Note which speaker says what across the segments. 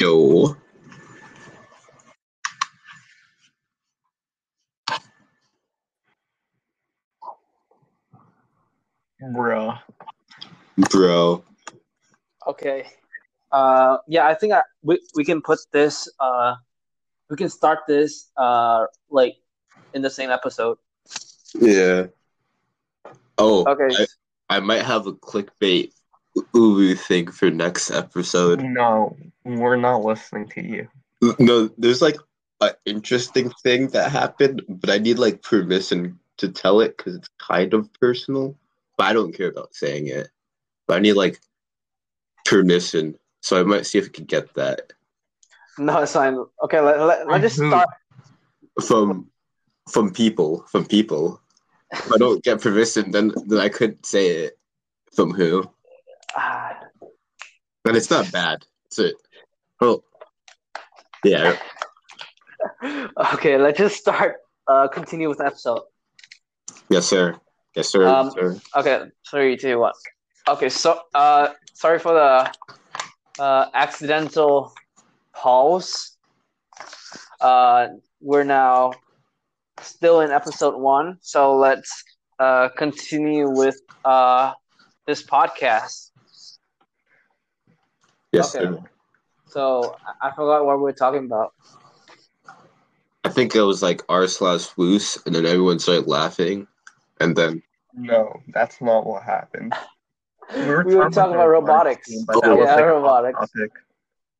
Speaker 1: Yo.
Speaker 2: Bruh.
Speaker 1: Bro.
Speaker 3: Okay. Uh, yeah, I think I, we we can put this. Uh, we can start this. Uh, like in the same episode.
Speaker 1: Yeah. Oh,
Speaker 3: Okay.
Speaker 1: I, I might have a clickbait Ulu think for next episode.
Speaker 2: No, we're not listening to you.
Speaker 1: No, there's like an interesting thing that happened, but I need like permission to tell it because it's kind of personal. But I don't care about saying it. But I need like permission, so I might see if I can get that
Speaker 3: No, it's fine. Okay, let, let, let's just start.
Speaker 1: from from people from people. If I don't get permission, then then I could say it from who,
Speaker 3: Ah,
Speaker 1: but it's not bad. It's a oh yeah.
Speaker 3: okay, let's just start. Uh, continue with episode.
Speaker 1: Yes, sir. Yes, sir.
Speaker 3: Um,
Speaker 1: sir.
Speaker 3: Okay, three, two, one. Okay, so uh, sorry for the uh, accidental pause. Uh, we're now still in episode one, so let's uh, continue with uh, this podcast.
Speaker 1: Yes,
Speaker 3: okay. So I- I forgot what we were talking about.
Speaker 1: I think it was like r slash loose, and then everyone started laughing, and then
Speaker 2: No, that's not what happened.
Speaker 3: We were talking about robotics.
Speaker 2: team, but
Speaker 1: Oh,
Speaker 3: yeah,
Speaker 2: like
Speaker 3: robotics.
Speaker 2: topic.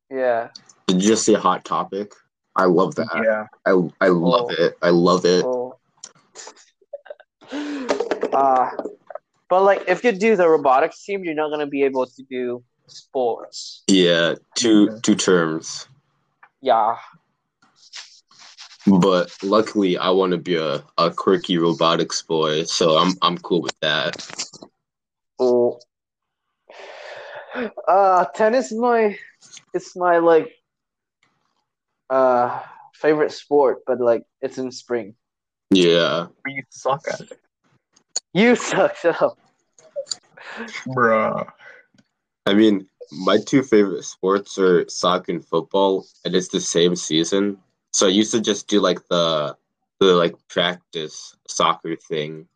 Speaker 3: Yeah.
Speaker 1: did you just say a hot topic? I love that.
Speaker 2: Yeah.
Speaker 1: I I love
Speaker 3: Oh.
Speaker 1: it. I love it.
Speaker 3: Oh. Uh, but like, if you do the robotics team, you're not gonna be able to do sports.
Speaker 1: Yeah, two
Speaker 2: Yeah.
Speaker 1: two terms.
Speaker 3: Yeah.
Speaker 1: But luckily, I want to be a, a quirky robotics boy, so I'm I'm cool with that.
Speaker 3: Oh. Uh, tennis is my, it's my like, uh, favorite sport, but like, it's in spring.
Speaker 1: Yeah,
Speaker 2: But you suck at it.
Speaker 3: You suck. Shut up.
Speaker 2: Bruh.
Speaker 1: I mean, my two favorite sports are soccer and football, and it's the same season. So I used to just do like the the like practice soccer thing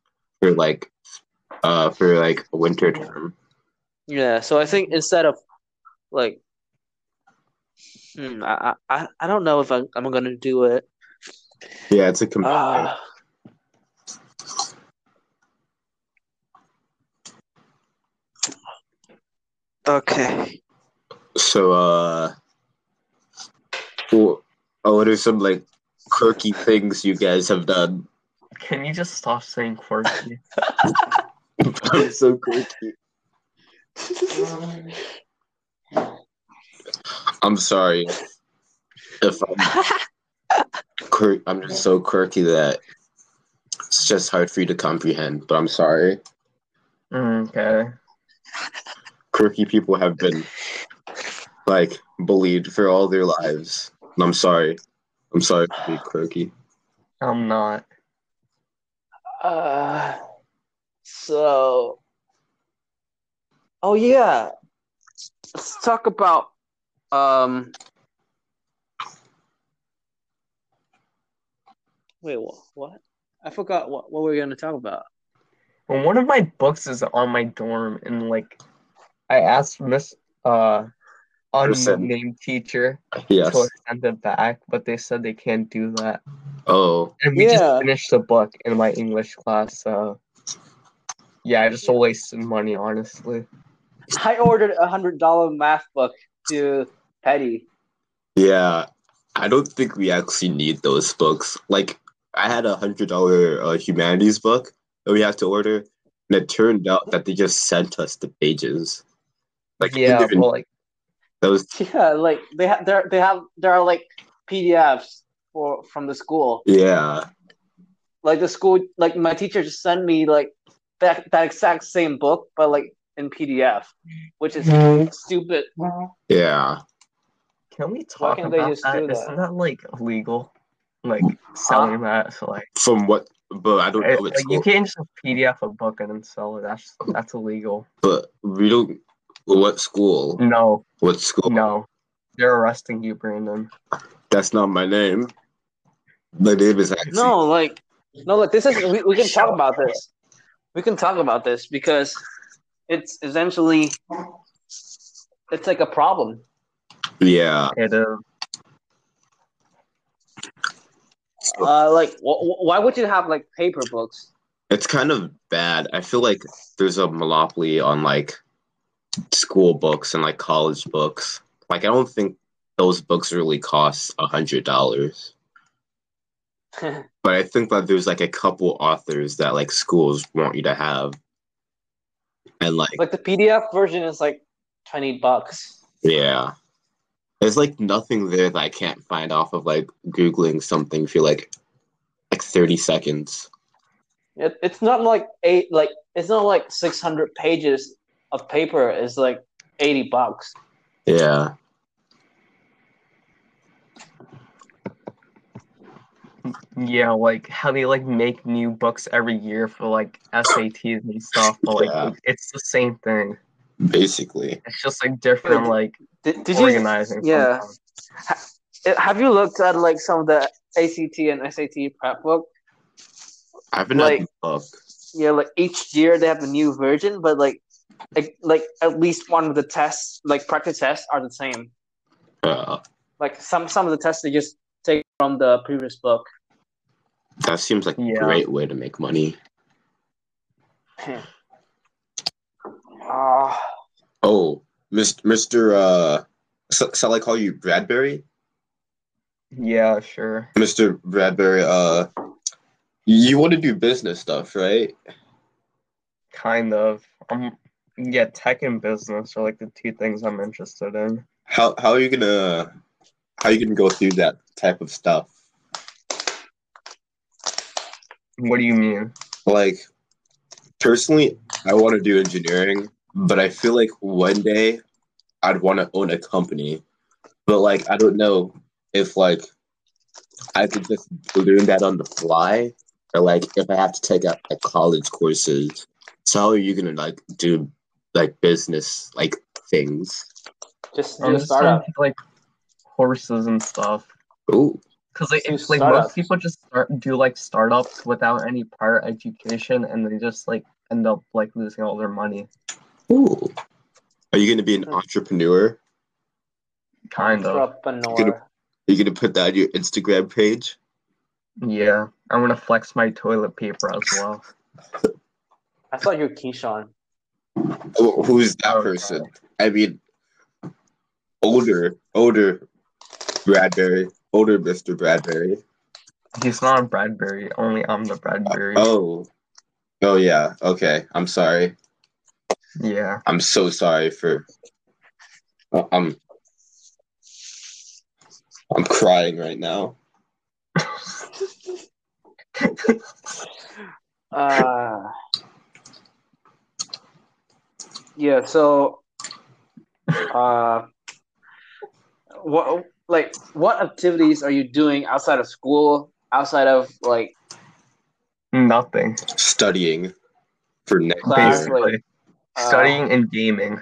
Speaker 1: for like uh for like a winter term.
Speaker 3: Yeah. So I think instead of like, hmm, I I I don't know if I'm I'm gonna do it.
Speaker 1: Yeah, it's a com-
Speaker 3: Ah. Okay.
Speaker 1: So, uh, wh- oh, what are some like quirky things you guys have done?
Speaker 2: Can you just stop saying quirky?
Speaker 1: I'm so quirky. I'm sorry if I'm quirk. I'm just so quirky that it's just hard for you to comprehend. But I'm sorry.
Speaker 2: okay.
Speaker 1: Quirky people have been like bullied for all their lives. And I'm sorry. I'm sorry to be quirky.
Speaker 2: I'm not.
Speaker 3: Uh, so, oh yeah, let's talk about um. Wait, what? What? I forgot what what we were gonna talk about.
Speaker 2: Well, one of my books is on my dorm, and like, I asked Miss uh
Speaker 1: Person.
Speaker 2: unnamed teacher
Speaker 1: Yes.
Speaker 2: to send it back, but they said they can't do that.
Speaker 1: Oh.
Speaker 2: And we
Speaker 3: Yeah.
Speaker 2: just finished the book in my English class, so yeah, I just wasted money, honestly.
Speaker 3: I ordered a hundred dollar math book to Petty.
Speaker 1: Yeah, I don't think we actually need those books. Like, I had a hundred dollar uh, humanities book that we had to order, and it turned out that they just sent us the pages. Like,
Speaker 2: yeah,
Speaker 1: didn't even-
Speaker 2: but like,
Speaker 1: that was
Speaker 3: Yeah, like they have there they have there are like PDFs for from the school.
Speaker 1: yeah,
Speaker 3: like the school like my teacher just sent me like that that exact same book but like in pdf which is mm-hmm. stupid
Speaker 1: yeah.
Speaker 2: can we talk
Speaker 3: can't
Speaker 2: about
Speaker 3: just
Speaker 2: that?
Speaker 3: that?
Speaker 2: Isn't that like illegal? Like selling that, so like,
Speaker 1: From what? But I don't know
Speaker 2: it- like you can't just PDF a book and then sell it. That's that's illegal.
Speaker 1: But we don't. What school?
Speaker 2: No,
Speaker 1: What school?
Speaker 2: no, they're arresting you, Brandon.
Speaker 1: That's not my name. My name is actually
Speaker 3: No, like no, like this is we, we can talk about this. We can talk about this because it's essentially it's like a problem.
Speaker 1: yeah.
Speaker 2: It is.
Speaker 3: Uh, uh, like wh- wh- why would you have like paper books?
Speaker 1: It's kind of bad. I feel like there's a monopoly on like school books and like college books. Like I don't think those books really cost a hundred dollars. But I think that there's like a couple authors that like schools want you to have. And like
Speaker 3: like the PDF version is like twenty bucks.
Speaker 1: yeah. There's like nothing there that I can't find off of like Googling something for like like 30 seconds.
Speaker 3: It, it's not like eight like it's not like six hundred pages of paper. is like eighty bucks.
Speaker 1: Yeah.
Speaker 2: Yeah, like how they like make new books every year for like SATs and stuff, but like
Speaker 1: Yeah.
Speaker 2: it's the same thing.
Speaker 1: Basically.
Speaker 2: It's just like different like
Speaker 3: Did, did you
Speaker 2: organizing.
Speaker 3: yeah.
Speaker 2: sometimes.
Speaker 3: Uh, Have you looked at like some of the ACT and SAT prep book?
Speaker 1: I haven't
Speaker 3: Like-
Speaker 1: had the book.
Speaker 3: Yeah, like each year they have a new version, but like, like, like at least one of the tests, like practice tests, are the same.
Speaker 1: Uh,
Speaker 3: Like some some of the tests they just take from the previous book.
Speaker 1: that seems like a great way to make money.
Speaker 3: Ah,
Speaker 1: Oh, Mr. Mr. Uh, shall I call you Bradbury?
Speaker 2: Yeah, sure.
Speaker 1: Mr. Bradbury, uh, you want to do business stuff, right?
Speaker 2: Kind of. Um yeah, tech and business are like the two things I'm interested in.
Speaker 1: How how are you gonna how are you gonna go through that type of stuff?
Speaker 2: What do you mean?
Speaker 1: Like, personally, I want to do engineering, but I feel like one day I'd want to own a company. But like, I don't know if like I could just learn that on the fly, or like if I have to take out like college courses. So how are you gonna like do like business like things?
Speaker 3: just
Speaker 2: I'm
Speaker 3: do a
Speaker 2: just trying
Speaker 3: startup.
Speaker 2: to like horses and stuff.
Speaker 1: Ooh,
Speaker 2: Because like,
Speaker 3: Do
Speaker 2: it's like most people just start do like startups without any prior education, and they just like end up like losing all their money.
Speaker 1: ooh. Are you gonna be an hmm. entrepreneur?
Speaker 2: Kind of.
Speaker 3: Entrepreneur.
Speaker 1: Are you gonna put that on your Instagram page?
Speaker 2: Yeah, I'm gonna flex my toilet paper as well.
Speaker 3: I thought you were Keyshawn.
Speaker 1: Who's that person? I mean, older, older Bradbury, older Mr. Bradbury.
Speaker 2: He's not a Bradbury. Only I'm the Bradbury.
Speaker 1: Oh, oh yeah. Okay, I'm sorry.
Speaker 2: Yeah.
Speaker 1: I'm so sorry for. uh, I'm. I'm crying right now.
Speaker 3: Uh, yeah. So, uh, what like what activities are you doing outside of school? Outside of like
Speaker 2: Nothing.
Speaker 1: Studying for next
Speaker 3: Class,
Speaker 1: year.
Speaker 2: Basically,
Speaker 3: like, uh,
Speaker 2: studying and gaming,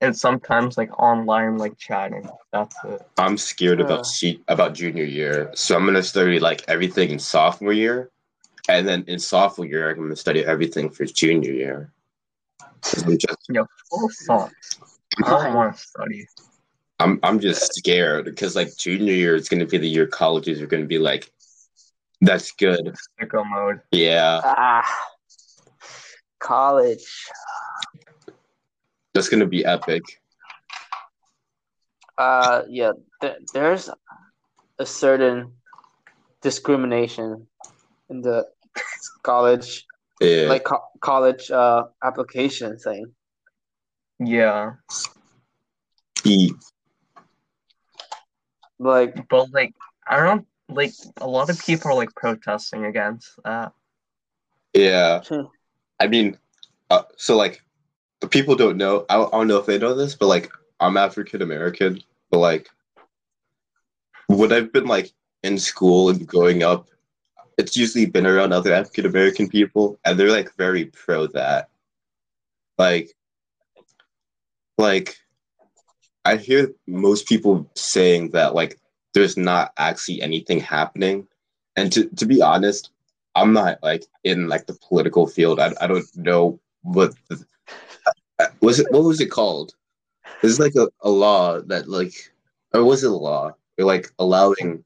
Speaker 2: and sometimes like online like chatting. That's it.
Speaker 1: I'm scared
Speaker 3: Uh.
Speaker 1: about se- about junior year, so I'm gonna study like everything in sophomore year, and then in sophomore year I'm gonna study everything for junior year. 'Cause I'm just
Speaker 2: Yo, full sucks. I don't want to study.
Speaker 1: I'm I'm just scared because like junior year is gonna be the year colleges are gonna be like, that's good.
Speaker 2: Sicko mode.
Speaker 1: Yeah,
Speaker 3: ah, college.
Speaker 1: that's gonna be epic.
Speaker 3: Uh, yeah. Th- there's a certain discrimination in the college,
Speaker 1: Yeah,
Speaker 3: like co- college uh application thing.
Speaker 2: Yeah,
Speaker 1: E-
Speaker 3: Like,
Speaker 2: but like I don't like a lot of people are like protesting against that.
Speaker 1: yeah.
Speaker 3: Hmm.
Speaker 1: I mean, uh, so like, the people don't know. I, I don't know if they know this, but like, I'm African American. But like, when I've been like in school and growing up, it's usually been around other African American people, and they're like very pro that. Like, like, I hear most people saying that like there's not actually anything happening, and to to be honest, I'm not like in like the political field. I I don't know what the, was it. What was it called? There's like a, a law that like, or was it a law? Or like allowing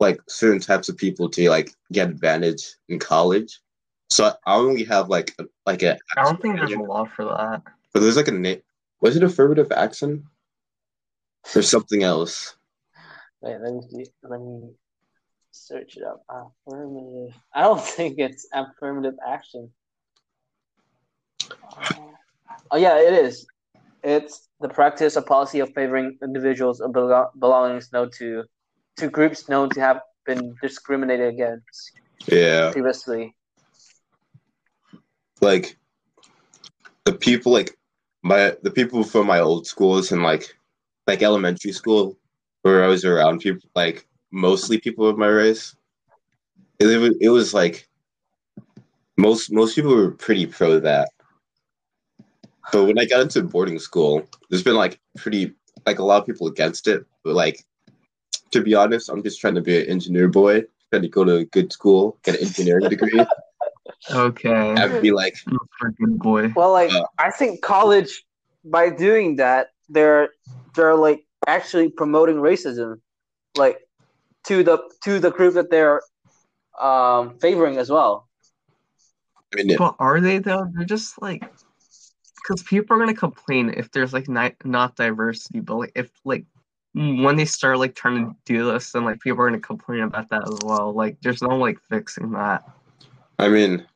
Speaker 1: like certain types of people to like get advantage in college. So I only have like a, like a.
Speaker 2: I don't think there's a law for that.
Speaker 1: But there's like a name. Was it affirmative action? Or something else?
Speaker 3: Wait, let me see. Let me search it up. Affirmative. I don't think it's affirmative action. Uh, oh yeah, it is. It's the practice or policy of favoring individuals or belo- belongings known to to groups known to have been discriminated against
Speaker 1: Yeah.
Speaker 3: previously.
Speaker 1: like the people like my the people from my old schools and like like elementary school where I was around people like mostly people of my race. It, it was, it was like most most people were pretty pro that. But when I got into boarding school, there's been like pretty like a lot of people against it. But like to be honest, I'm just trying to be an engineer boy, trying to go to a good school, get an engineering degree.
Speaker 2: Okay.
Speaker 1: I'd be like,
Speaker 2: good boy.
Speaker 3: Well, like
Speaker 1: Uh,
Speaker 3: I think college, by doing that, they're they're like actually promoting racism, like to the to the group that they're um, favoring as well.
Speaker 1: I mean,
Speaker 2: But are they though? They're just like because people are gonna complain if there's like not not diversity, but like if like Mm, when they start like trying to do this, then like people are gonna complain about that as well. Like there's no like fixing that.
Speaker 1: I mean,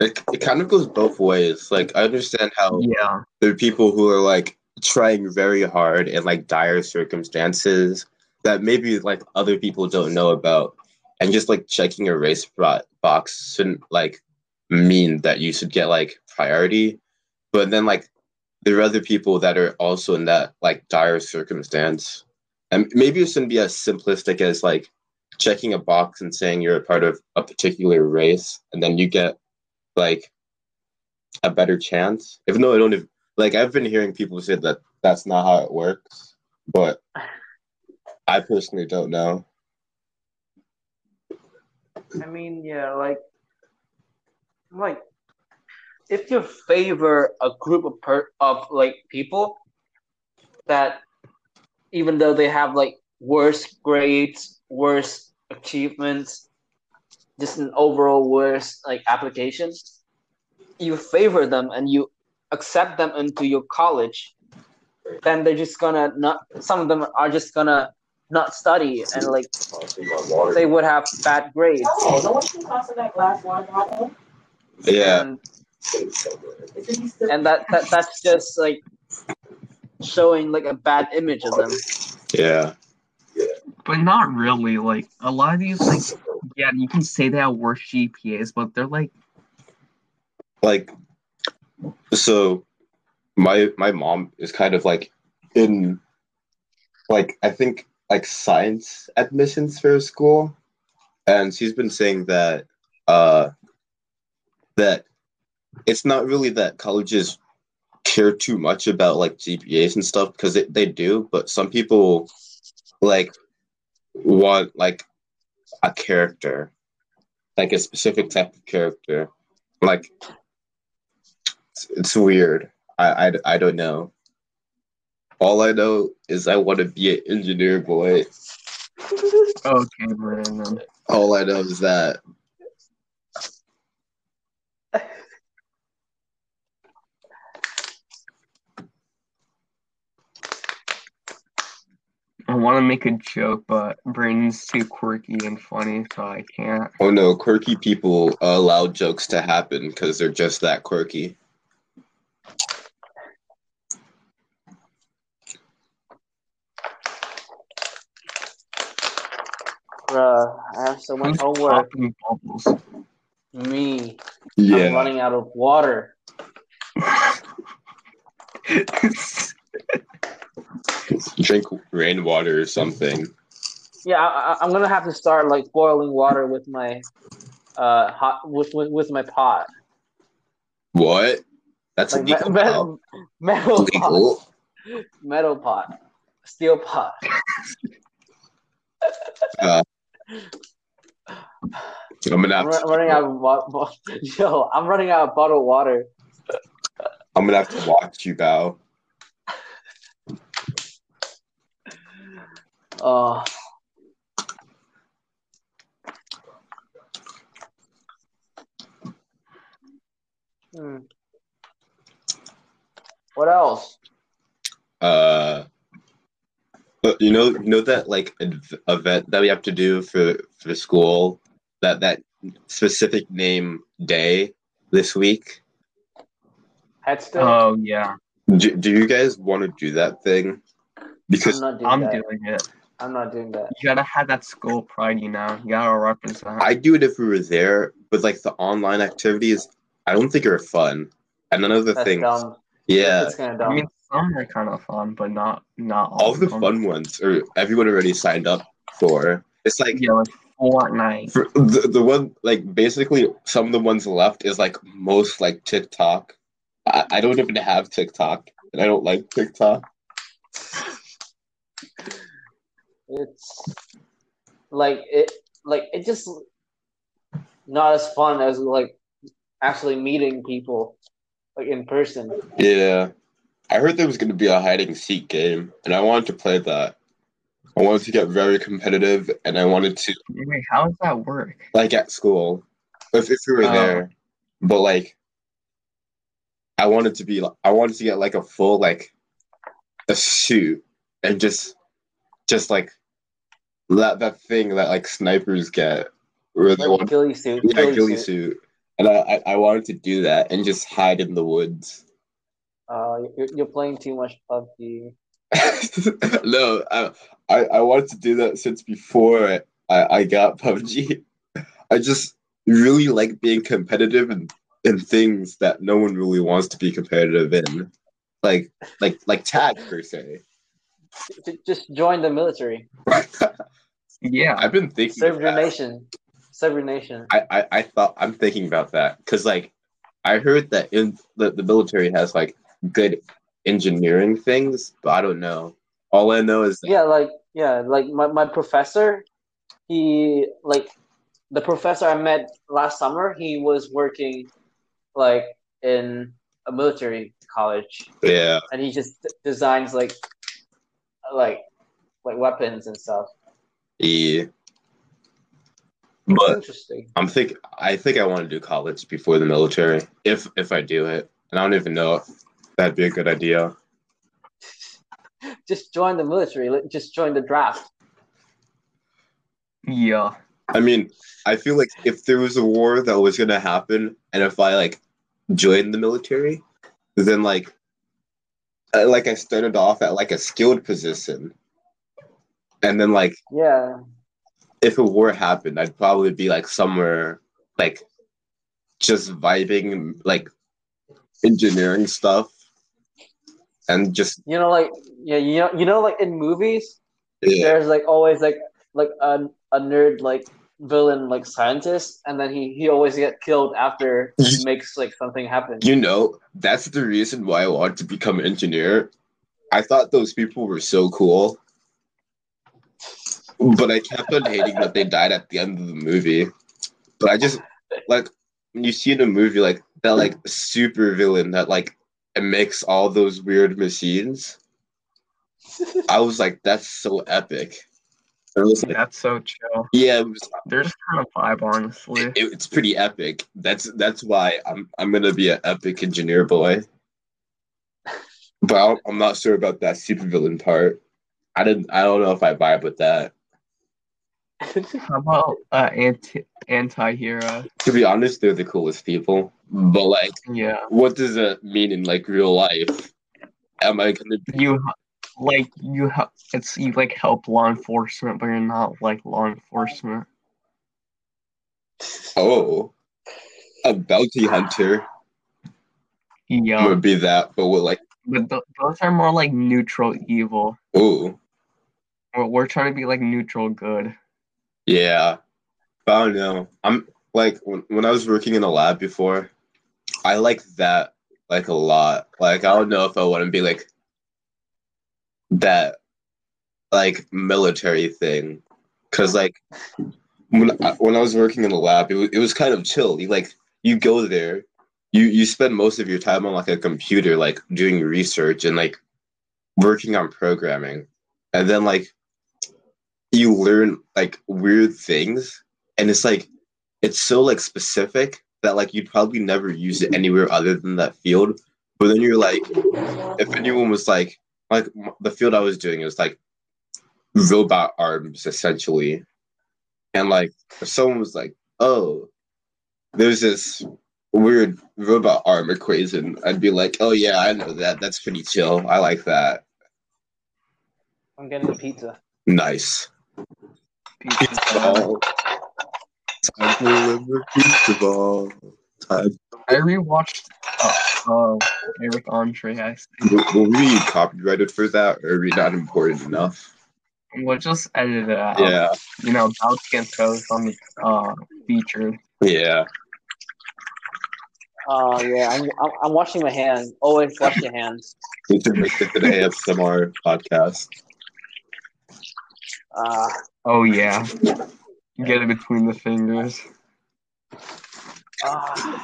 Speaker 1: it, it kind of goes both ways. Like, I understand how
Speaker 2: Yeah.
Speaker 1: there are people who are like trying very hard in like dire circumstances that maybe like other people don't know about, and just like checking a race box shouldn't like mean that you should get like priority. But then like there are other people that are also in that like dire circumstance, and maybe it shouldn't be as simplistic as like checking a box and saying you're a part of a particular race, and then you get like a better chance. Even though I don't, like I've been hearing people say that that's not how it works, but I personally don't know.
Speaker 3: I mean, yeah, like like if you favor a group of per of like people that even though they have like worse grades, worse achievements, just an overall worse like application, you favor them and you accept them into your college, then they're just gonna not some of them are just gonna not study and like they would have bad grades.
Speaker 4: Oh, no one can toss in that glass water bottle.
Speaker 1: Yeah,
Speaker 3: And,
Speaker 4: Isn't he still-
Speaker 3: and that, that that's just like showing like a bad image of them.
Speaker 1: yeah,
Speaker 2: But not really. Like a lot of these like yeah, you can say they have worse GPAs, but they're like
Speaker 1: like so. My my mom is kind of like in like I think like science admissions for school, and she's been saying that uh that it's not really that colleges care too much about like GPAs and stuff because they do, but some people like want like a character, like a specific type of character. Like it's, it's weird. I, I, I don't know. All I know is I want to be an engineer boy.
Speaker 2: okay, Brandon.
Speaker 1: All I know is that.
Speaker 2: Want to make a joke, but Brandon's too quirky and funny, so I can't.
Speaker 1: Oh no, quirky people allow jokes to happen because they're just that quirky.
Speaker 3: Bruh, I have so much
Speaker 2: Who's
Speaker 3: homework.
Speaker 2: popping bubbles?
Speaker 3: Me, I'm running out of water.
Speaker 1: Drink rainwater or something.
Speaker 3: Yeah, I, I'm gonna have to start like boiling water with my uh hot with with, with my pot.
Speaker 1: What? That's
Speaker 3: Like me-
Speaker 1: illegal.
Speaker 3: me-
Speaker 1: now.
Speaker 3: metal pot. Metal pot. Steel pot.
Speaker 1: I'm gonna
Speaker 3: I'm running out of Yo, I'm running out of bottled water.
Speaker 1: I'm gonna have to watch you bow.
Speaker 3: Oh. Hmm. What else?
Speaker 1: Uh, but you know, you know that like ev- event that we have to do for for school. That that specific name day this week.
Speaker 3: Headstone?
Speaker 2: Oh yeah,
Speaker 1: Do, do you guys want to do that thing?
Speaker 3: I'm
Speaker 1: Because
Speaker 3: not doing
Speaker 2: I'm doing it.
Speaker 3: I'm not doing that.
Speaker 2: You gotta have that school pride, you know. You gotta represent.
Speaker 1: I'd do it if we were there, but like the online activities, I don't think are fun. And none of the
Speaker 3: That's
Speaker 1: things,
Speaker 3: dumb.
Speaker 1: yeah,
Speaker 3: It's kind of dumb.
Speaker 2: I mean, some are kind of fun, but not not all.
Speaker 1: all
Speaker 2: of
Speaker 1: the
Speaker 2: them.
Speaker 1: fun ones, or everyone already signed up for. It's like
Speaker 2: Yeah, like Fortnite.
Speaker 1: for the, the one like basically some of the ones left is like most like TikTok. I, I don't even have TikTok, and I don't like TikTok.
Speaker 3: It's like it like it just not as fun as like actually meeting people like in person.
Speaker 1: Yeah, I heard there was going to be a hide and seek game, and I wanted to play that. I wanted to get very competitive, and I wanted to
Speaker 2: Wait, how does that work?
Speaker 1: like at school, if if we were
Speaker 2: Oh.
Speaker 1: there, but like, I wanted to be, I wanted to get like a full like a suit and just just like that that thing that like snipers get, where they
Speaker 3: Like
Speaker 1: want
Speaker 3: ghillie suit.
Speaker 1: yeah,
Speaker 3: ghillie
Speaker 1: ghillie
Speaker 3: suit.
Speaker 1: suit, and I, I I wanted to do that and just hide in the woods.
Speaker 3: Uh, you're, you're playing too much PUBG.
Speaker 1: no, I, I I wanted to do that since before I, I got PUBG. I just really like being competitive in, in things that no one really wants to be competitive in. Like like like tag per se.
Speaker 3: J- Just join the military.
Speaker 2: Yeah,
Speaker 1: I've been thinking
Speaker 3: Serve your nation. Serve your nation.
Speaker 1: I, I, I thought I'm thinking about that because like I heard that in the, the military has like good engineering things, but I don't know. All I know is that
Speaker 3: Yeah, like yeah, like my, my professor, he like the professor I met last summer, he was working like in a military college
Speaker 1: yeah,
Speaker 3: and he just d- designs like like like weapons and stuff.
Speaker 1: yeah. But
Speaker 3: interesting.
Speaker 1: I'm think I think I want to do college before the military if if I do it, and I don't even know if that'd be a good idea.
Speaker 3: Just join the military. Just join the draft.
Speaker 2: yeah.
Speaker 1: I mean, I feel like if there was a war that was gonna happen, and if I like joined the military, then like, I, Uh, like I started off at like a skilled position, and then like
Speaker 3: Yeah.
Speaker 1: if a war happened, I'd probably be like somewhere like just vibing like engineering stuff, and just
Speaker 3: You know, like yeah, you know, you know, like in movies,
Speaker 1: yeah,
Speaker 3: there's like always like like a, a nerd like villain like scientist, and then he he always get killed after he makes like something happen.
Speaker 1: You know, that's the reason why I wanted to become an engineer. I thought those people were so cool. But I kept on hating that they died at the end of the movie. But I just like when you see in a movie like that like super villain that like makes all those weird machines. I was like, that's so epic. I was like,
Speaker 2: That's so chill.
Speaker 1: yeah, it was,
Speaker 2: They're just kind of vibe, honestly.
Speaker 1: it, it's pretty epic. That's that's why I'm I'm gonna be an epic engineer boy. But I don't- I'm not sure about that supervillain part. I didn't. I don't know if I vibe with that.
Speaker 2: How about uh, anti anti-hero?
Speaker 1: To be honest, they're the coolest people. But like,
Speaker 2: Yeah,
Speaker 1: what does it mean in like real life? Am I gonna? Be,
Speaker 2: you like you help. It's you like help law enforcement, but you're not like law enforcement.
Speaker 1: oh, a bounty hunter
Speaker 2: Yeah,
Speaker 1: would be that, but we're like,
Speaker 2: but th- those are more like neutral evil.
Speaker 1: oh,
Speaker 2: We're, we're trying to be like neutral good.
Speaker 1: Yeah. but I don't know. I'm like when, when I was working in a lab before, I like that like a lot. Like I don't know if I want to be like that like military thing because like when I, when I was working in the lab, it was, it was kind of chill. You like you go there, you you spend most of your time on like a computer, like doing research and like working on programming, and then like you learn like weird things, and it's like it's so like specific that like you'd probably never use it anywhere other than that field. But then you're like, if anyone was like like the field I was doing was like robot arms essentially. And like if someone was like, oh, there's this weird robot arm equation, I'd be like, oh yeah, I know that. That's pretty chill. I like that.
Speaker 3: I'm getting a pizza.
Speaker 1: Nice.
Speaker 2: Pizza
Speaker 1: Pizza ball. Time to deliver pizza ball. Time.
Speaker 2: I rewatched uh, uh, Eric Andre. I
Speaker 1: Will, will we be copyrighted for that, or are we not important enough?
Speaker 2: We'll just edit it out.
Speaker 1: Yeah,
Speaker 2: You know, Bounce can't post on the uh, feature.
Speaker 1: yeah.
Speaker 3: Oh yeah, I'm, I'm I'm washing my hands. Always wash your hands.
Speaker 1: We should make this an ASMR podcast.
Speaker 3: Uh,
Speaker 2: Oh, yeah. Get it between the fingers.
Speaker 3: Uh,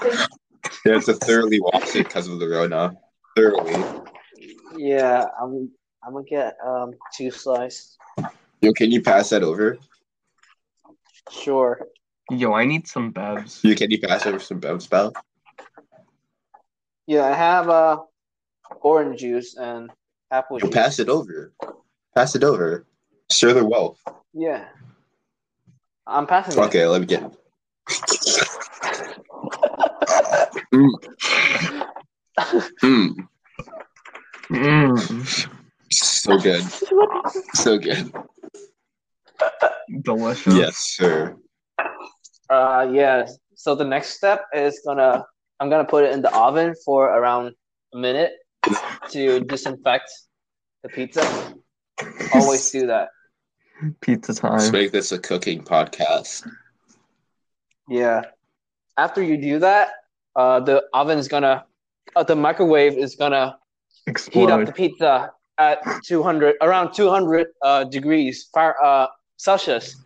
Speaker 1: Yeah, to thoroughly wash it because of the Rona. Thoroughly.
Speaker 3: yeah, I'm I'm gonna get um two slices.
Speaker 1: Yo, can you pass that over?
Speaker 3: Sure.
Speaker 2: Yo, I need some bevs.
Speaker 1: You can you pass over some Bev spell?
Speaker 3: Yeah, I have uh orange juice and apple
Speaker 1: Yo,
Speaker 3: juice.
Speaker 1: pass it over. Pass it over. Share the wealth.
Speaker 3: Yeah. I'm passing it.
Speaker 1: Okay, let me get. mm. Mm.
Speaker 2: Mm,
Speaker 1: So good. So good.
Speaker 2: delicious.
Speaker 1: Yes, sir.
Speaker 3: Uh yeah. So the next step is gonna I'm gonna put it in the oven for around a minute to disinfect the pizza. Always do that.
Speaker 2: Pizza
Speaker 1: Let's
Speaker 2: time.
Speaker 1: make this a cooking podcast.
Speaker 3: Yeah. After you do that, uh, the oven is gonna, uh, the microwave is gonna heat up the pizza at 200, around 200 uh, degrees far, uh, Celsius,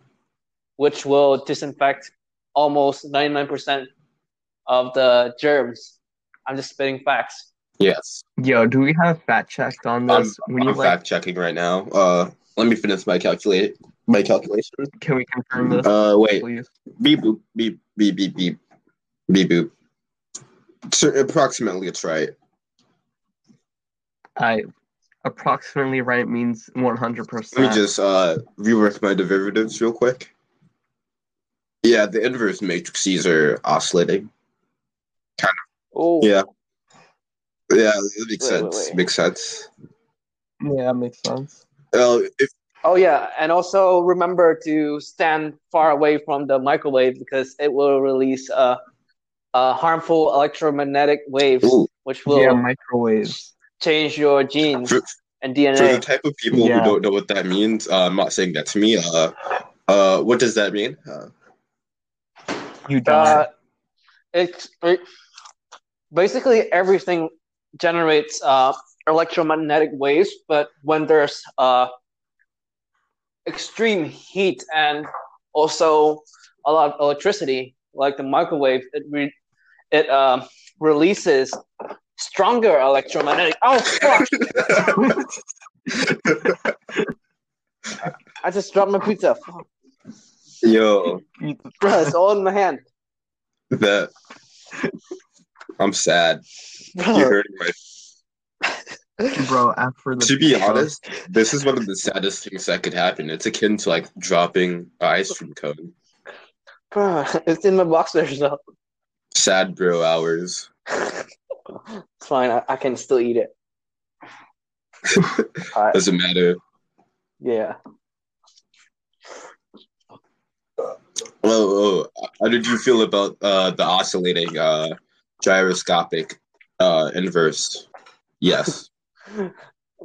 Speaker 3: which will disinfect almost 99% of the germs. I'm just spitting facts.
Speaker 1: Yes.
Speaker 2: Yo, do we have fact checked on
Speaker 1: I'm,
Speaker 2: this? we need
Speaker 1: I'm
Speaker 2: like,
Speaker 1: fact checking right now. Uh, let me finish my calculate my calculation.
Speaker 2: can we confirm this,
Speaker 1: Uh, wait.
Speaker 2: please?
Speaker 1: Beep boop beep beep beep beep beep boop. So approximately, it's right.
Speaker 2: I approximately right means 100%.
Speaker 1: Let me just uh rework my derivatives real quick. Yeah, the inverse matrices are oscillating. Kind of.
Speaker 3: Oh,
Speaker 1: Yeah. Yeah, that makes
Speaker 3: Wait, wait,
Speaker 1: sense.
Speaker 3: wait.
Speaker 1: Makes sense.
Speaker 2: Yeah, that makes sense.
Speaker 1: Uh, if
Speaker 3: Oh yeah, and also remember to stand far away from the microwave because it will release uh, uh, harmful electromagnetic waves,
Speaker 1: ooh,
Speaker 3: which will
Speaker 2: yeah, microwaves.
Speaker 3: change your genes
Speaker 1: for,
Speaker 3: and DNA.
Speaker 1: for the type of people
Speaker 2: Yeah.
Speaker 1: who don't know what that means, uh, I'm not saying that to me. Uh, uh, what does that mean? Uh,
Speaker 2: You die.
Speaker 3: Uh, it's it, basically everything generates uh, electromagnetic waves, but when there's uh, extreme heat and also a lot of electricity, like the microwave, it re- it um, releases stronger electromagnetic. Oh fuck! I just dropped my pizza. Fuck.
Speaker 1: Yo,
Speaker 3: Bro, it's all in my hand.
Speaker 1: that I'm sad. You're
Speaker 3: Bro,
Speaker 1: hurting my.
Speaker 2: Bro, after the
Speaker 1: To be
Speaker 2: pizza-
Speaker 1: honest, this is one of the saddest things that could happen. It's akin to like dropping ice cream cone.
Speaker 3: bro, it's in my boxers though.
Speaker 1: Sad bro hours.
Speaker 3: It's fine. I, I can still eat it. Alright,
Speaker 1: Doesn't matter.
Speaker 3: yeah.
Speaker 1: Oh, oh, how did you feel about uh, the oscillating uh, gyroscopic uh, inverse? Yes,
Speaker 2: no,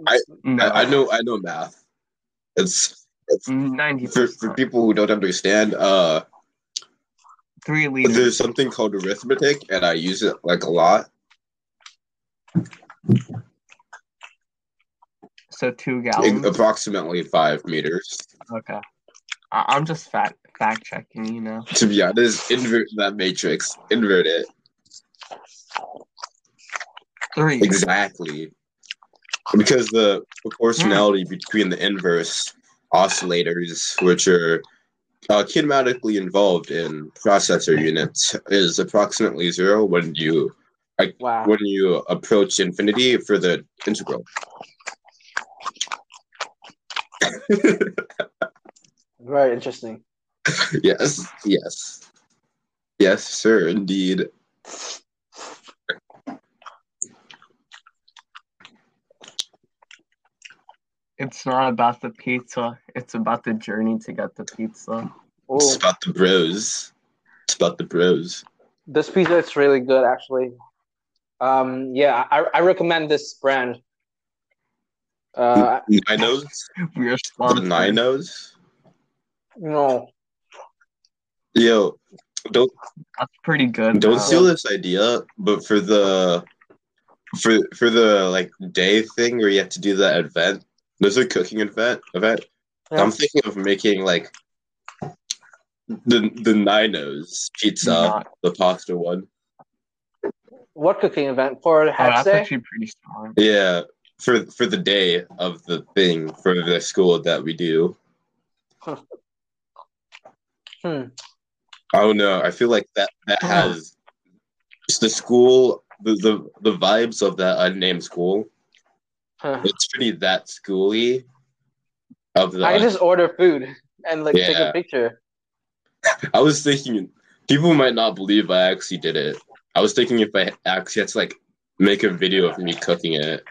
Speaker 1: I, I know. I know math. It's
Speaker 2: ninety
Speaker 1: for, for people who don't understand. Uh,
Speaker 2: Three liters.
Speaker 1: there's something called arithmetic, and I use it like a lot.
Speaker 2: So two gallons.
Speaker 1: approximately five meters.
Speaker 2: Okay. I- I'm just fact fact checking. You know.
Speaker 1: To be honest, invert that matrix. Invert it.
Speaker 2: Three.
Speaker 1: Exactly. Because the proportionality between the inverse oscillators, which are uh, kinematically involved in processor units, is approximately zero when you
Speaker 3: Wow.
Speaker 1: when you approach infinity for the integral.
Speaker 3: Very interesting.
Speaker 1: yes, yes, yes, sir, indeed.
Speaker 2: It's not about the pizza. It's about the journey to get the pizza.
Speaker 1: It's about the bros. It's about the bros.
Speaker 3: this pizza is really good, actually. Um, yeah, I, I recommend this brand. Uh,
Speaker 1: Ninos,
Speaker 2: We are
Speaker 1: the
Speaker 2: sponsored.
Speaker 1: Ninos.
Speaker 3: no,
Speaker 1: Yo, don't
Speaker 2: That's pretty good.
Speaker 1: Don't
Speaker 2: though.
Speaker 1: steal this idea, but for the for for the like day thing where you have to do that event, there's a cooking event event.
Speaker 3: Yeah.
Speaker 1: I'm thinking of making like the the Ninos pizza,
Speaker 2: Not-
Speaker 1: the pasta one.
Speaker 3: what cooking event for
Speaker 2: Oh,
Speaker 3: Hatch
Speaker 2: that's
Speaker 3: Day?
Speaker 2: actually pretty strong.
Speaker 1: Yeah, for for the day of the thing for the school that we do.
Speaker 3: Hmm.
Speaker 1: I don't know. I feel like that that has it's the school the, the the vibes of that unnamed school.
Speaker 3: Huh.
Speaker 1: It's pretty that schooly of the
Speaker 3: I can just order food and like take a picture.
Speaker 1: I was thinking people might not believe I actually did it. I was thinking if I actually had to like make a video of me cooking it.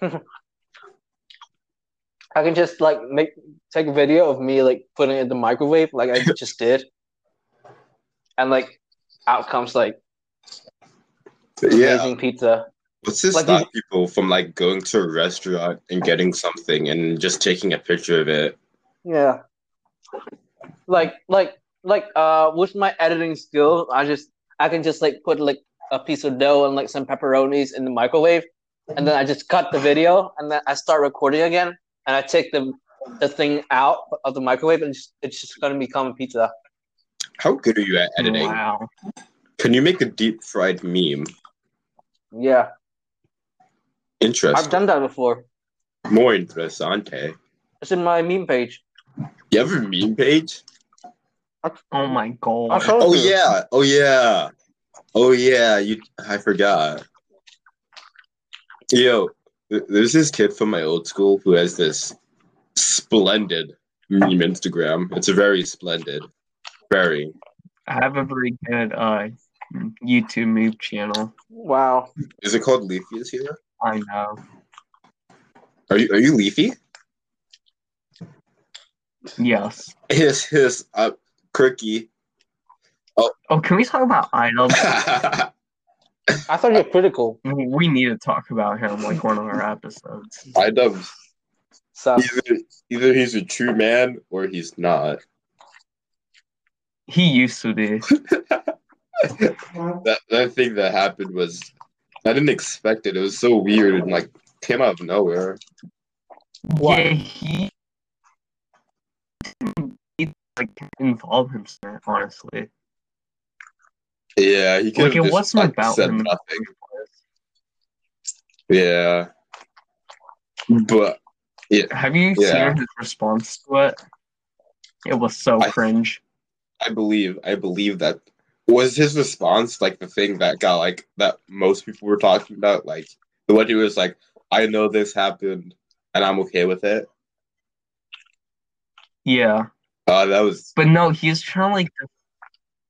Speaker 3: I can just like make take a video of me like putting it in the microwave like I just did, and like out comes like
Speaker 1: Yeah.
Speaker 3: amazing pizza.
Speaker 1: What's to
Speaker 3: Like
Speaker 1: stop people from like going to a restaurant and getting something and just taking a picture of it?
Speaker 3: Yeah. Like like like uh with my editing skill, I just I can just like put like a piece of dough and like some pepperonis in the microwave and then I just cut the video and then I start recording again and I take the the thing out of the microwave and it's, it's just gonna become a pizza.
Speaker 1: How good are you at editing?
Speaker 2: Wow.
Speaker 1: Can you make a deep fried meme?
Speaker 3: Yeah. I've done that before.
Speaker 1: More interessante.
Speaker 3: It's in my meme page.
Speaker 1: You have a meme page?
Speaker 2: Oh my god.
Speaker 3: I'll show it
Speaker 1: Oh
Speaker 3: you.
Speaker 1: yeah. Oh yeah. Oh yeah. You I forgot. Yo, th- there's this kid from my old school who has this splendid meme Instagram. It's a very splendid. Very.
Speaker 2: I have a very good uh YouTube move channel.
Speaker 3: Wow.
Speaker 1: Is it called Leafy is here?
Speaker 2: I know.
Speaker 1: Are you are you Leafy?
Speaker 2: Yes.
Speaker 1: His his uh quirky.
Speaker 2: Oh, oh, can we talk about iDubbbz?
Speaker 1: yeah,
Speaker 3: I thought you're critical.
Speaker 2: We we need to talk about him like one of our episodes.
Speaker 1: I know
Speaker 3: So
Speaker 1: either either he's a true man or he's not.
Speaker 2: He used to be.
Speaker 1: that that thing that happened was I didn't expect it. It was so weird and like came out of nowhere.
Speaker 3: What?
Speaker 2: Yeah, he didn't like involve himself. Honestly,
Speaker 1: Yeah, he could
Speaker 2: like
Speaker 1: have
Speaker 2: it
Speaker 1: just,
Speaker 2: wasn't
Speaker 1: like,
Speaker 2: about
Speaker 1: said
Speaker 2: him. in the
Speaker 1: nothing.
Speaker 2: first place.
Speaker 1: Yeah, but
Speaker 2: Have you
Speaker 1: Yeah.
Speaker 2: seen his response to it? It was so
Speaker 1: I-
Speaker 2: cringe.
Speaker 1: I believe I believe that was his response like the thing that got like that most people were talking about like the one who was like I know this happened and I'm okay with it.
Speaker 2: Yeah,
Speaker 1: Uh, that was
Speaker 2: but no, he's trying to like.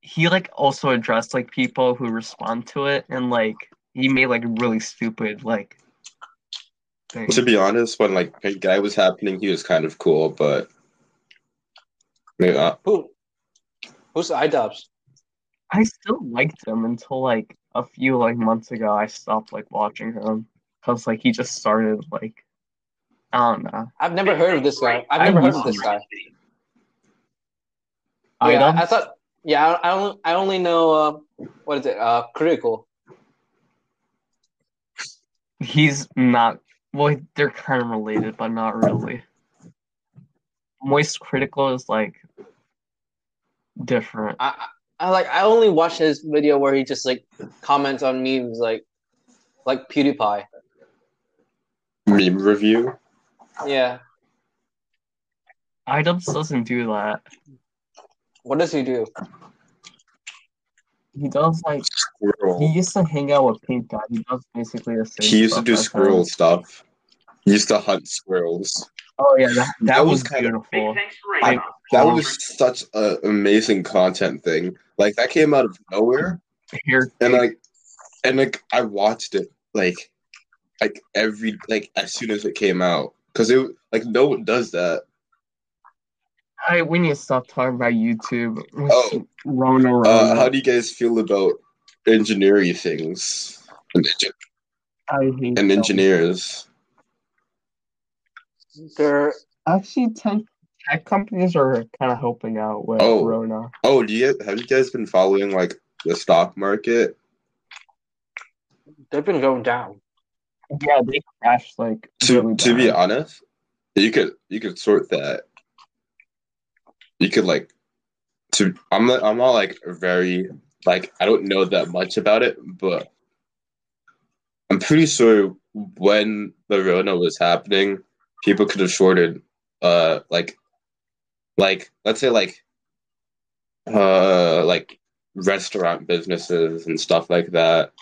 Speaker 2: He like also addressed like people who respond to it, and like he made like really stupid like. Things.
Speaker 1: to be honest when like the guy was happening he was kind of cool but yeah
Speaker 3: who who's iDubbbz?
Speaker 2: I still liked him until like a few like months ago. I stopped like watching him because like he just started like I don't know.
Speaker 3: I've never heard of this guy. I've never heard of this guy. Yeah, I, I thought. Yeah, I, I only I only know uh, what is it? Uh, critical.
Speaker 2: he's not Well, they're kind of related, but not really. Moist Critical is like different.
Speaker 3: I, I I like I only watch his video where he just like comments on memes like like PewDiePie.
Speaker 1: Meme review.
Speaker 3: Yeah.
Speaker 2: iDubbbz doesn't do that.
Speaker 3: What does he do?
Speaker 2: He does like
Speaker 1: squirrel.
Speaker 2: he used to hang out with Pink Guy. He does basically the same.
Speaker 1: He used to do
Speaker 2: as him.
Speaker 1: squirrel stuff. He used to hunt squirrels.
Speaker 2: Oh yeah, that, that,
Speaker 1: That
Speaker 2: was,
Speaker 1: was kind of-
Speaker 2: beautiful.
Speaker 1: I- That was such an amazing content thing. Like that came out of nowhere,
Speaker 2: Here,
Speaker 1: and like, and like I watched it like, like every like as soon as it came out, because it like no one does that.
Speaker 2: I we need to stop talking about YouTube.
Speaker 1: Oh.
Speaker 2: Rona, Rona.
Speaker 1: Uh, how do you guys feel about engineering things and, engi-
Speaker 2: I hate
Speaker 1: and engineers?
Speaker 3: They're
Speaker 2: Actually, tech, tech companies are kind of helping out with
Speaker 1: Oh.
Speaker 2: Rona.
Speaker 1: Oh, do you have you guys been following like the stock market?
Speaker 3: they've been going down.
Speaker 2: Yeah, they crashed like.
Speaker 1: To
Speaker 2: really
Speaker 1: to be honest, you could you could sort that. You could like to I'm not I'm not like very like I don't know that much about it, but I'm pretty sure when the Rona was happening, people could have shorted uh like like let's say like uh like restaurant businesses and stuff like that.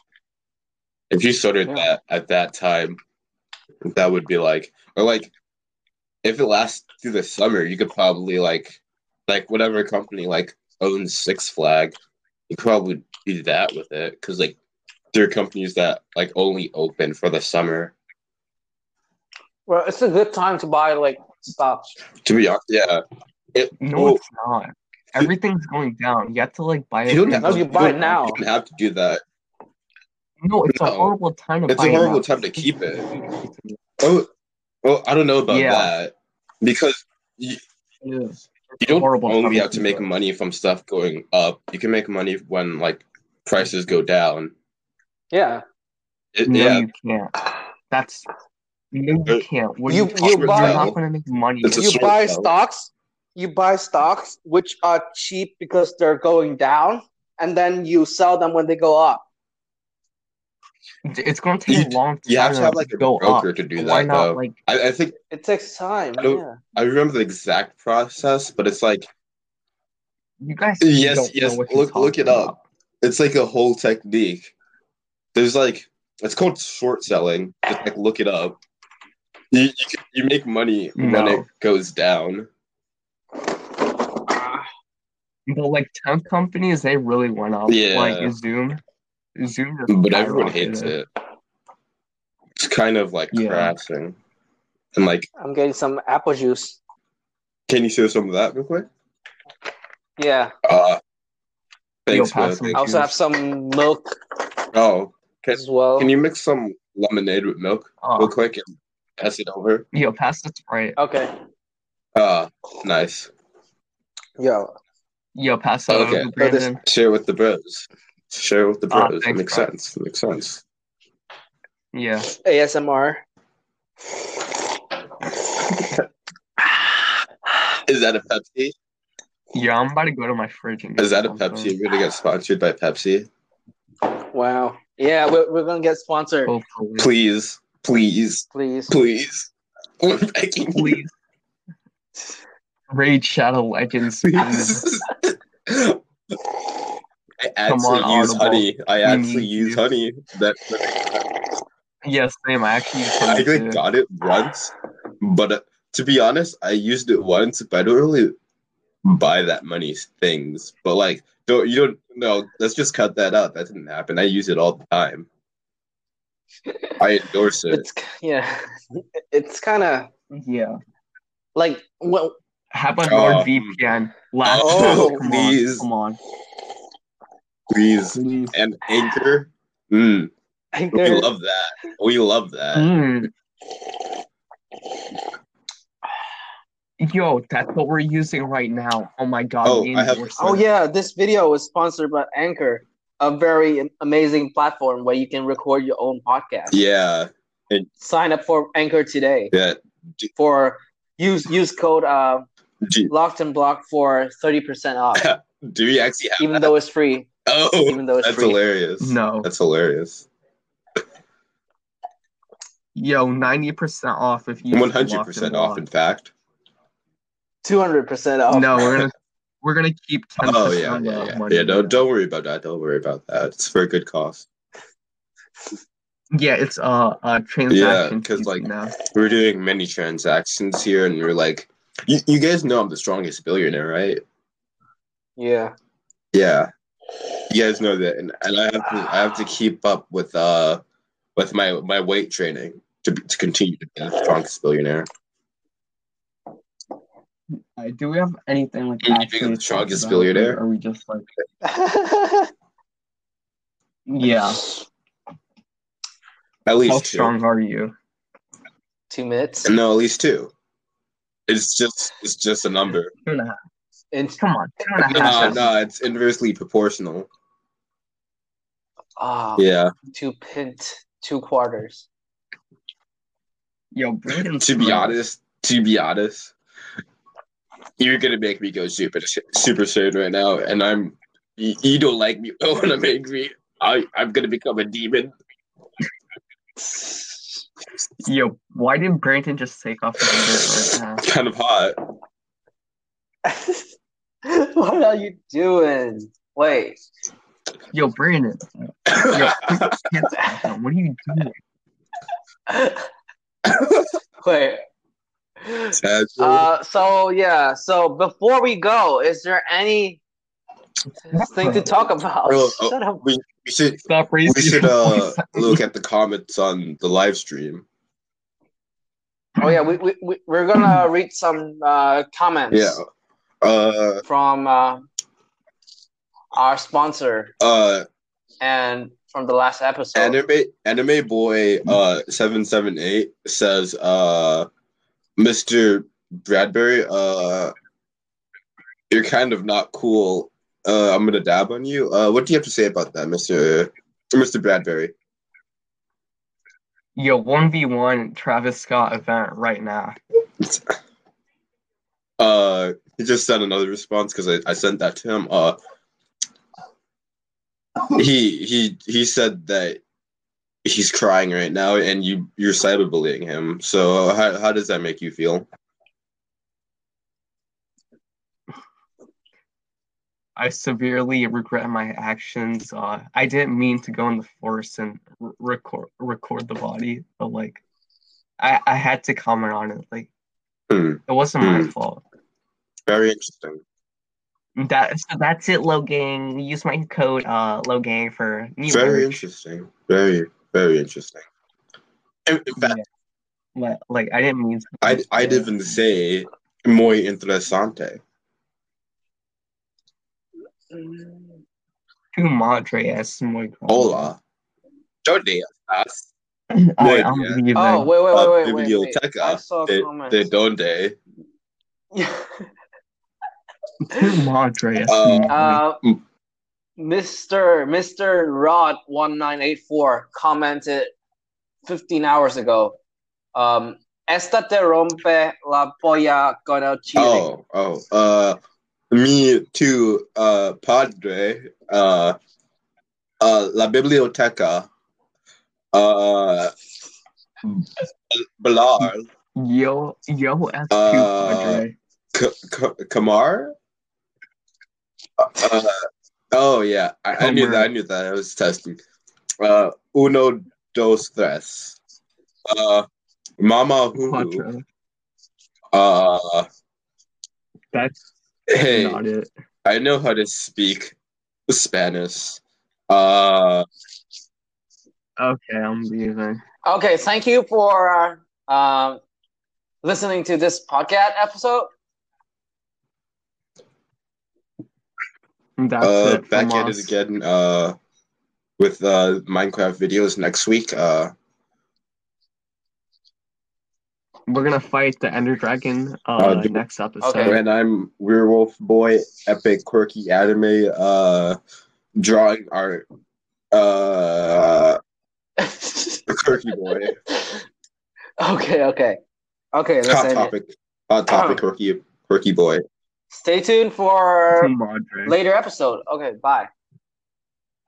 Speaker 1: If you sorted
Speaker 3: Yeah.
Speaker 1: that at that time, that would be like or like if it lasts through the summer, you could probably like like whatever company like owns Six Flag, you could probably do that with it because like there are companies that like only open for the summer.
Speaker 3: Well, it's a good time to buy like stocks.
Speaker 1: To be honest, yeah. It,
Speaker 2: No,
Speaker 1: well,
Speaker 2: it's not. Everything's going down. You have to like buy it.
Speaker 1: you don't have
Speaker 3: No, you buy it now.
Speaker 1: You don't have to do that.
Speaker 2: No, it's a horrible time to
Speaker 1: It's
Speaker 2: buy
Speaker 1: a horrible
Speaker 2: now.
Speaker 1: time to keep it. Oh, well, I don't know about
Speaker 2: Yeah.
Speaker 1: that because you,
Speaker 2: It is.
Speaker 1: you don't
Speaker 2: horrible time
Speaker 1: only
Speaker 2: to
Speaker 1: have to make
Speaker 2: it.
Speaker 1: money from stuff going up. You can make money when like prices go down.
Speaker 3: Yeah.
Speaker 1: It,
Speaker 2: No,
Speaker 1: yeah,
Speaker 2: you can't. That's no, you can't. What
Speaker 3: you-
Speaker 2: are
Speaker 3: you buy-
Speaker 2: You're not going to make money.
Speaker 3: You buy
Speaker 1: sell.
Speaker 3: stocks. You buy stocks which are cheap because they're going down, and then you sell them when they go up.
Speaker 2: It's going to take
Speaker 1: You-
Speaker 2: a long time
Speaker 1: you have to have like a
Speaker 2: go
Speaker 1: broker
Speaker 2: up.
Speaker 1: to do
Speaker 2: Why
Speaker 1: that
Speaker 2: not
Speaker 1: though.
Speaker 2: like
Speaker 1: I, I think
Speaker 3: It takes time.
Speaker 1: I
Speaker 3: Yeah.
Speaker 1: I remember the exact process, but it's like
Speaker 2: you guys?
Speaker 1: Yes,
Speaker 2: don't
Speaker 1: yes,
Speaker 2: Know what
Speaker 1: look- look it up.
Speaker 2: about.
Speaker 1: it's like a whole technique. There's like it's called short selling. Just like look it up. You you, you make money when
Speaker 2: No.
Speaker 1: it goes down.
Speaker 2: But like tech companies, they really went up.
Speaker 1: Yeah.
Speaker 2: Like Zoom, Zoom.
Speaker 1: But everyone hates
Speaker 2: skyrocketed.
Speaker 1: it. It's kind of like
Speaker 2: Yeah.
Speaker 1: crashing. And like,
Speaker 3: I'm getting some apple juice.
Speaker 1: can you show some of that real quick?
Speaker 3: Yeah.
Speaker 1: Uh thanks, man. Thank
Speaker 3: I also
Speaker 1: you.
Speaker 3: have some milk
Speaker 1: Oh, can,
Speaker 3: as well.
Speaker 1: can you mix some lemonade with milk
Speaker 2: Oh,
Speaker 1: real quick and pass it over?
Speaker 2: yo, pass the Sprite.
Speaker 3: Okay.
Speaker 1: Ah, nice.
Speaker 3: Yo.
Speaker 2: Yo, pass that
Speaker 1: Okay.
Speaker 2: over,
Speaker 3: Oh,
Speaker 2: Brandon.
Speaker 1: Share with the bros. Share with the
Speaker 2: Ah,
Speaker 1: bros.
Speaker 2: thanks,
Speaker 1: makes
Speaker 2: bro.
Speaker 1: sense. Makes sense.
Speaker 2: Yeah.
Speaker 3: ASMR.
Speaker 1: Is that a Pepsi?
Speaker 2: Yeah, I'm about to go to my fridge and get
Speaker 1: Is that a. Pepsi? We're gonna get sponsored by Pepsi.
Speaker 3: Wow. Yeah, we're, we're gonna get sponsored.
Speaker 2: Hopefully.
Speaker 1: Please, please,
Speaker 3: Please.
Speaker 1: please. We're begging you.
Speaker 2: Please. Raid Shadow Legends.
Speaker 1: Please. I actually
Speaker 2: on,
Speaker 1: use
Speaker 2: Audible.
Speaker 1: honey. I
Speaker 2: We
Speaker 1: actually
Speaker 2: need
Speaker 1: use honey. That
Speaker 2: Yes, same. I actually used
Speaker 1: I
Speaker 2: honey
Speaker 1: like
Speaker 2: too.
Speaker 1: got it once, but uh, to be honest, I used it once, but I don't really buy that many things. But like, don't you don't no? Let's just cut that out. That didn't happen. I use it all the time. I endorse it.
Speaker 3: It's yeah. It's kind of
Speaker 2: Yeah.
Speaker 3: like well,
Speaker 2: How about
Speaker 1: Oh.
Speaker 2: NordVPN? Last
Speaker 3: Oh,
Speaker 2: come
Speaker 1: please.
Speaker 2: on, come on,
Speaker 1: Please
Speaker 2: please.
Speaker 1: and Anchor. Mm, we love that. We love that.
Speaker 2: Mm. Yo, that's what we're using right now. Oh my god.
Speaker 1: Oh,
Speaker 2: we
Speaker 1: I have-
Speaker 3: Oh yeah, this video was sponsored by Anchor, a very amazing platform where you can record your own podcast.
Speaker 1: Yeah,
Speaker 3: sign up for Anchor today
Speaker 1: Yeah.
Speaker 3: for use use code uh
Speaker 1: Do,
Speaker 3: locked and blocked for thirty percent off,
Speaker 1: do we actually have
Speaker 3: even
Speaker 1: that?
Speaker 3: though it's free.
Speaker 1: Oh,
Speaker 3: Even though it's
Speaker 1: that's
Speaker 3: free.
Speaker 1: hilarious.
Speaker 2: No.
Speaker 1: That's hilarious.
Speaker 2: Yo, ninety percent off if you.
Speaker 1: One hundred percent off, in fact.
Speaker 3: Two hundred percent off.
Speaker 2: No, we're gonna we're gonna keep ten
Speaker 1: Oh
Speaker 2: percent
Speaker 1: yeah, yeah, yeah.
Speaker 2: money.
Speaker 1: Yeah, don't don't worry about that. Don't worry about that. It's for a good cause.
Speaker 2: Yeah, it's uh uh transaction.
Speaker 1: Yeah, 'cause,
Speaker 2: fees
Speaker 1: like-
Speaker 2: now.
Speaker 1: We're doing many transactions here, and we're like, you, you guys know I'm the strongest billionaire, right?
Speaker 3: Yeah.
Speaker 1: Yeah, you guys know that, and, and I have to I have to keep up with uh with my my weight training to be- to continue to be the strongest billionaire.
Speaker 2: Uh, do we have anything like
Speaker 1: You think the strongest
Speaker 2: about,
Speaker 1: billionaire?
Speaker 2: or Are we just like yeah?
Speaker 1: At least
Speaker 2: How
Speaker 1: two.
Speaker 2: strong are you?
Speaker 3: Two minutes.
Speaker 1: No, at least two. It's just it's just a number.
Speaker 2: Two and a half.
Speaker 3: In,
Speaker 2: Come on, two and a
Speaker 1: No,
Speaker 2: half.
Speaker 1: no, it's inversely proportional.
Speaker 3: ah,
Speaker 1: Yeah.
Speaker 3: two pint, two quarters.
Speaker 2: Yo, Braden's
Speaker 1: To be honest, to be honest, you're gonna make me go super super saiyan right now, and I'm you, you don't like me when I'm angry. I I'm gonna become a demon.
Speaker 2: Yo, why didn't Brandon just take off his shirt right now?
Speaker 1: Kind of hot.
Speaker 3: what are you doing? Wait.
Speaker 2: Yo, Brandon. Yo, put your pants. What are you doing?
Speaker 3: Wait. Uh, so yeah. So before we go, is there any thing to talk about?
Speaker 1: Oh, oh.
Speaker 3: Shut up.
Speaker 1: we should
Speaker 2: Stop raising
Speaker 1: we should uh look at the comments on the live stream.
Speaker 3: Oh yeah, we we we- we're gonna read some uh, comments.
Speaker 1: Yeah. Uh
Speaker 3: From uh, our sponsor
Speaker 1: uh
Speaker 3: and from the last episode.
Speaker 1: anime anime boy uh 778 says uh Mr. Bradbury uh you're kind of not cool. Uh I'm gonna dab on you. Uh what do you have to say about that, Mr. Mr. Bradbury?
Speaker 2: Yo, one v one Travis Scott event right now.
Speaker 1: Uh he just sent another response because I, I sent that to him. Uh he he he said that he's crying right now and you you're cyberbullying him. So how how does that make you feel?
Speaker 2: I severely regret my actions. Uh, I didn't mean to go in the forest and r- record record the body, but like, I I had to comment on it. Like,
Speaker 1: Hmm.
Speaker 2: it wasn't my
Speaker 1: Hmm.
Speaker 2: fault.
Speaker 1: Very interesting.
Speaker 2: That so that's it, Logang. Use my code uh Logang for new
Speaker 1: Very
Speaker 2: merch.
Speaker 1: interesting. Very, very interesting. In, in fact,
Speaker 2: Yeah. Like, like I didn't mean to.
Speaker 1: I'd, I'd even say muy interesante.
Speaker 2: Tu madre es muy grande.
Speaker 1: Hola. ¿Dónde estás?
Speaker 2: Alright, I'm
Speaker 1: Yeah.
Speaker 2: leaving.
Speaker 3: Oh wait wait wait wait wait. wait.
Speaker 1: biblioteca
Speaker 3: I
Speaker 1: De, de donde?
Speaker 2: Tu madre es
Speaker 1: Uh,
Speaker 2: muy
Speaker 3: Uh,
Speaker 1: Mm.
Speaker 3: Mr. Mr. Rod one nine eight four commented fifteen hours ago. Um, esta te rompe la polla con el chile.
Speaker 1: Oh, oh, uh, me too, uh, padre, uh, uh, la biblioteca, uh, Bilar,
Speaker 2: Yo, yo, tu
Speaker 1: Uh,
Speaker 2: padre.
Speaker 1: Kamar? Uh, oh yeah, I, I knew that. I knew that. I was testing. Uh, uno, dos, tres. Uh, Mama.
Speaker 2: Padre.
Speaker 1: Uh,
Speaker 2: That's
Speaker 1: hey,
Speaker 2: not it.
Speaker 1: I know how to speak Spanish. Uh,
Speaker 2: Okay, I'm leaving.
Speaker 3: Okay, thank you for uh, um, listening to this podcast episode.
Speaker 2: That's
Speaker 1: uh,
Speaker 2: it.
Speaker 1: back
Speaker 2: from
Speaker 1: at it again. Uh, with uh Minecraft videos next week. Uh,
Speaker 2: We're gonna fight the Ender Dragon uh,
Speaker 1: Uh, do-
Speaker 2: next episode.
Speaker 3: Okay.
Speaker 1: and I'm Werewolf Boy, epic quirky anime. Uh, drawing art. Uh, quirky boy.
Speaker 3: okay, okay, okay. Let's
Speaker 1: Hot
Speaker 3: end it.
Speaker 1: topic. Hot topic. Quirky, quirky boy.
Speaker 3: Stay tuned for later episode. Okay, bye.